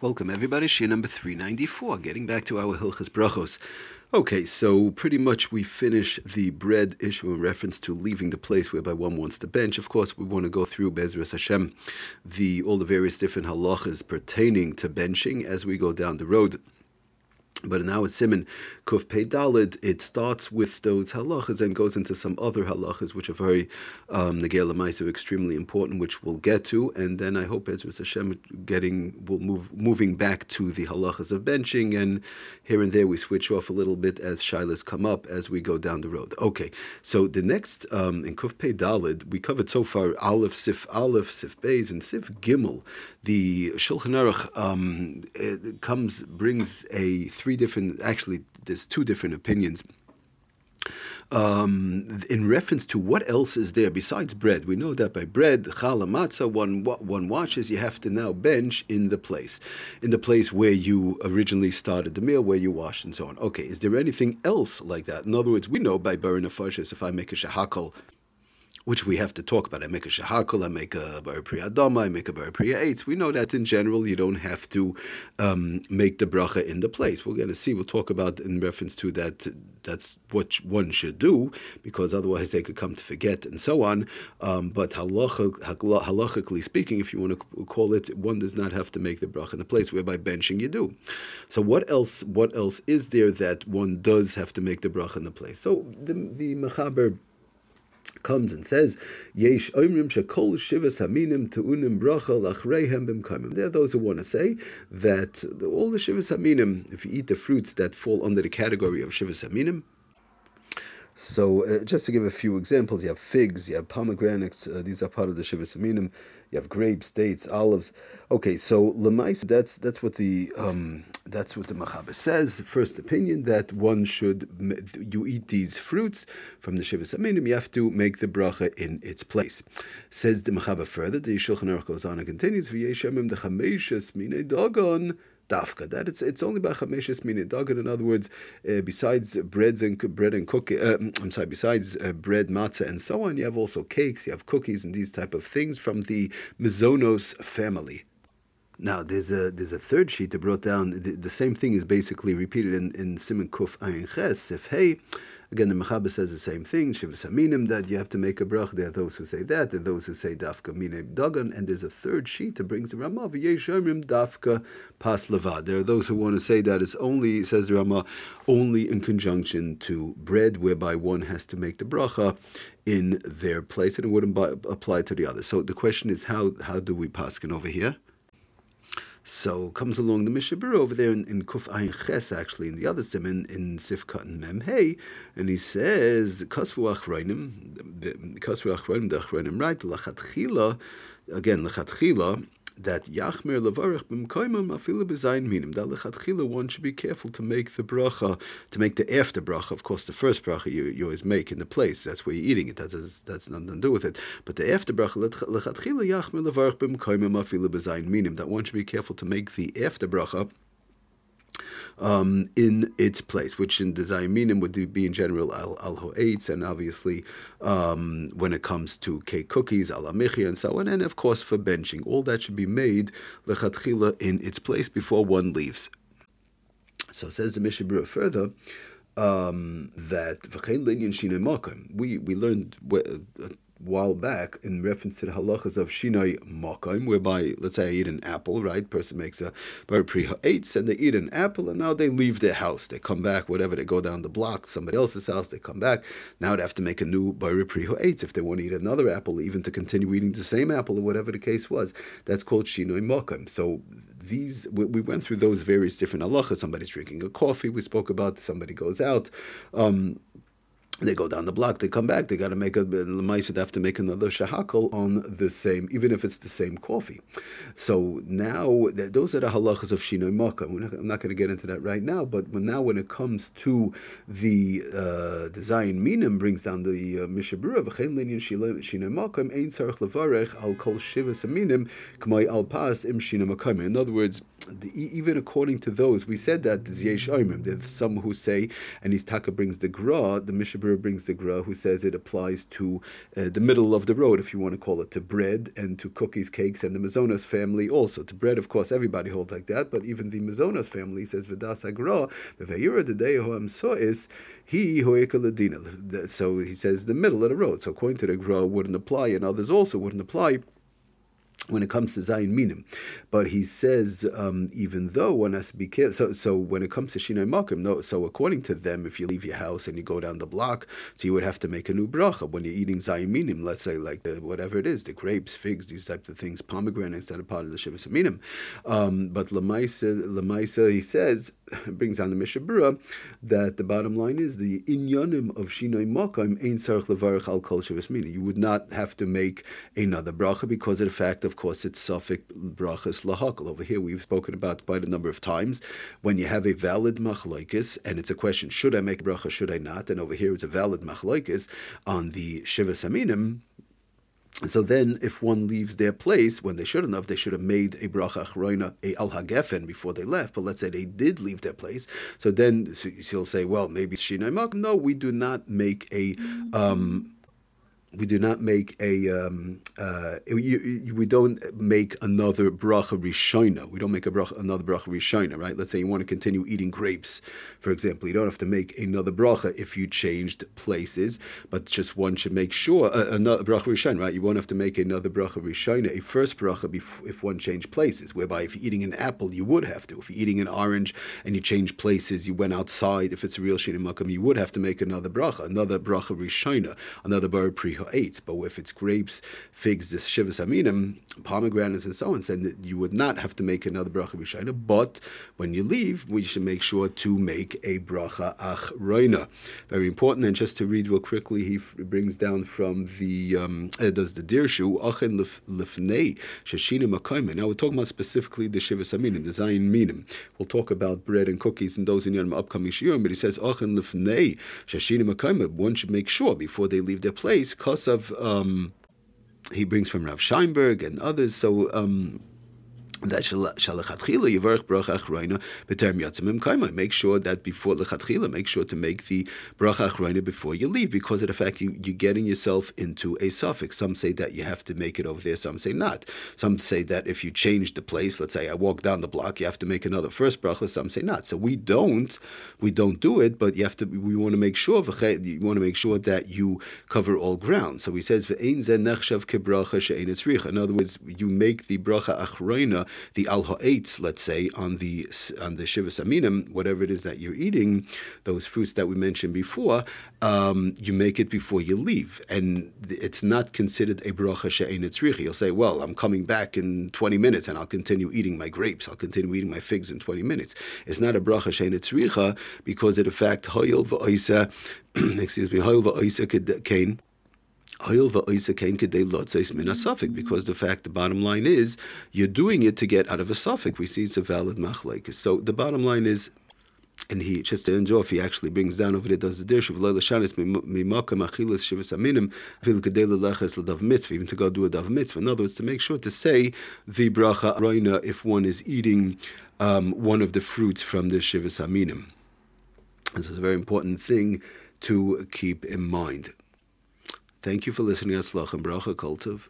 Welcome, everybody. Shir number 394, getting back to our Hilchas Brachos. Okay, so pretty much we finish the bread issue in reference to leaving the place whereby one wants to bench. Of course, we want to go through Bezras Hashem, the all the various different halachas pertaining to benching as we go down the road. But now it's Simon Kuf Pei Dalid. It starts with those halachas and goes into some other halachas which are very um, Negel extremely important, which we'll get to. And then I hope Ezra Hashem getting will move moving back to the halachas of benching, and here and there we switch off a little bit as shilas come up as we go down the road. Okay, so the next um, in Kuf Pei Dalid we covered so far Aleph Sif Aleph Sif Beis and Sif Gimel. The Shulchan Aruch um, comes brings a three three different, actually, there's two different opinions. Um, in reference to what else is there besides bread. We know that by bread, challah, matzah, one, one washes, you have to now bench in the place, in the place where you originally started the meal, where you wash and so on. Okay, is there anything else like that? In other words, we know by a if I make a shahakal, which we have to talk about. I make a shahakal, I make a bar priya adama, I make a bar priya. We know that in general you don't have to um, make the bracha in the place. We're going to see. We'll talk about in reference to that. That's what one should do because otherwise they could come to forget and so on. Um, but halachically speaking, if you want to call it, one does not have to make the bracha in the place. Whereby benching you do. So what else? What else is there that one does have to make the bracha in the place? So the the mechaber comes and says, Yesh shekol shivas haminim bracha lachreihem b'mkaimim. There are those who want to say that all the shivas haminim, if you eat the fruits that fall under the category of shivas haminim, so, uh, just to give a few examples, you have figs, you have pomegranates. Uh, these are part of the shivas aminim. You have grapes, dates, olives. Okay, so lemais. That's that's what the um, that's what the machaber says. First opinion that one should you eat these fruits from the shivas aminim. You have to make the bracha in its place. Says the machaber further. The Shulchan Aruch goes on and continues. V'yeshamim the chameshes mine dogon dafka. That it's it's only by chameshes dagan. In other words, uh, besides breads and bread and cookie, uh, I'm sorry, besides uh, bread, matzah, and so on, you have also cakes, you have cookies, and these type of things from the mezonos family. Now, there's a there's a third sheet that brought down the, the same thing is basically repeated in in Simon Kuf Ayin Ches. If hey Again, the Mechaber says the same thing, Shivas Aminim, that you have to make a brach. There are those who say that, are those who say Dafka Mine Dagan, and there's a third sheet that brings the Ramah, Yeshomim Dafka Pas. There are those who want to say that it's only, says the Ramah, only in conjunction to bread, whereby one has to make the bracha in their place, and it wouldn't apply to the other. So the question is, how, how do we paskin over here? So comes along the Mishnah Berurah over there in, in Kuf Ayin Ches, actually, in the other simon in Sifkat and Mem Hey, and he says, Kasvu Achroinim, Kasvu Achroinim, the Achroinim, right, Lachatchila, again, Lachatchila, that Yachmer Levarach B'mkoimim Afilu B'zayin Minim. That Lechatchila one should be careful to make the bracha, to make the after bracha. Of course, the first bracha you, you always make in the place. That's where you're eating it. That has, that's nothing to do with it. But the after bracha Lechatchila Yachmer Levarach B'mkoimim Afilu B'zayin Minim. That one should be careful to make the after bracha um, in its place, which in the Zayminim would be in general al ho'etz, and obviously um, when it comes to cake cookies, al and so on, and of course for benching, all that should be made lechatchila in its place before one leaves. So says the Mishnah Berurah further. Um, that we we learned while back in reference to the halachas of shinoi makam, whereby let's say I eat an apple, right? Person makes a bar priha eitz, and they eat an apple, and now they leave their house. They come back, whatever. They go down the block, somebody else's house. They come back. Now they have to make a new bar priha eitz if they want to eat another apple, even to continue eating the same apple or whatever the case was. That's called shinoi makam. So these we, we, went through those various different halachas. Somebody's drinking a coffee. We spoke about somebody goes out. Um, they go down the block, they come back, they got to make a lemaisa. They have to make another shahakal on the same, even if it's the same coffee. So now those are the halachas of shinoi makkah. I'm not going to get into that right now, but now when it comes to the uh, the minim brings down the uh, Mishnah Berurah v'chein linyan shinoi makkah ein sarach levarech al kol shivas aminim k'may al pas im shinoi. In other words the, even according to those, we said that there's some who say, and his Taka brings the Gra, the Mishnah Berurah brings the Gra, who says it applies to uh, the middle of the road, if you want to call it, to bread and to cookies, cakes, and the Mazonos family also. To bread, of course, everybody holds like that, but even the Mazonos family says Vidas Agra, Vevayura the day Hoam is he So he says the middle of the road. So according to the Gra, wouldn't apply, and others also wouldn't apply when it comes to Zayin Minim. But he says, um, even though one has to be careful, so, so when it comes to Shinai Makim, no, so according to them, if you leave your house and you go down the block, so you would have to make a new bracha. When you're eating Zayin Minim, let's say like the, whatever it is, the grapes, figs, these types of things, pomegranates that are part of the Shiva Minim. Um, but Lamaisa, Lamaisa, he says, brings on the Mishnah Berurah, that the bottom line is the inyanim of Shinai Makim ain't sarach levarach al kol Shiva You would not have to make another bracha because of the fact of course, it's suffix brachas lahakal. Over here, we've spoken about quite a number of times when you have a valid machlokes, and it's a question: should I make bracha? Should I not? And over here, it's a valid machlokes on the shiva saminim. So then, if one leaves their place when they shouldn't have, they should have made a bracha achroina, a al hagefen before they left. But let's say they did leave their place, so then she'll say, well, maybe shinai. No, we do not make a. Um, we do not make a um, uh, you, we don't make another bracha rishona. We don't make a bracha, another bracha rishona, right? Let's say you want to continue eating grapes, for example. You don't have to make another bracha if you changed places, but just one should make sure uh, another bracha rishona, right? You won't have to make another bracha rishona, a first bracha bef- if one changed places. Whereby if you're eating an apple, you would have to. If you're eating an orange and you change places, you went outside. If it's a real shini makam, you would have to make another bracha, another bracha rishona, another bar But if it's grapes, figs, this shivas aminim, pomegranates, and so on, then you would not have to make another bracha rishayna. But when you leave, we should make sure to make a bracha achroina. Very important. And just to read real quickly, he brings down from the um, uh, does the dirshu achen lifnei shashina makayim. Now we're talking about specifically the shivas aminim, the zayin minim. We'll talk about bread and cookies and those in your upcoming shiurim. But he says achen lifnei shashina makayim. One should make sure before they leave their place, because of um, he brings from Rav Scheinberg and others. So um, that shalachatchila yivarach bracha achroina b'terem yatzimim kaima. Make sure that before lechatchila, make sure to make the bracha achroina before you leave, because of the fact you, you're getting yourself into a suffix. Some say that you have to make it over there. Some say not. Some say that if you change the place, let's say I walk down the block, you have to make another first bracha. Some say not. So we don't, we don't do it, but you have to. We want to make sure. You want to make sure that you cover all ground. So he says, In other words, you make the bracha achroina the al ha'etz, let's say, on the on the shivas aminim, whatever it is that you're eating, those fruits that we mentioned before, um, you make it before you leave, and it's not considered a bracha she'ein You'll say, well, I'm coming back in 20 minutes, and I'll continue eating my grapes. I'll continue eating my figs in 20 minutes. It's not a bracha she'ein because of the fact hoyel va'oisa, excuse me, hoyel va'oisa kain because the fact, the bottom line is, you're doing it to get out of a suffix. We see it's a valid machlaik. So the bottom line is, and he just to enjoy if he actually brings down over there does the dish of leila shanis mimakam achilas shivas aminim fil kedela leches l'dav mitzvah even to go do a dav mitzvah. In other words, to make sure to say the bracha roina if one is eating um, one of the fruits from the shivas aminim. This is a very important thing to keep in mind. Thank you for listening. Aslach and bracha, Kultov.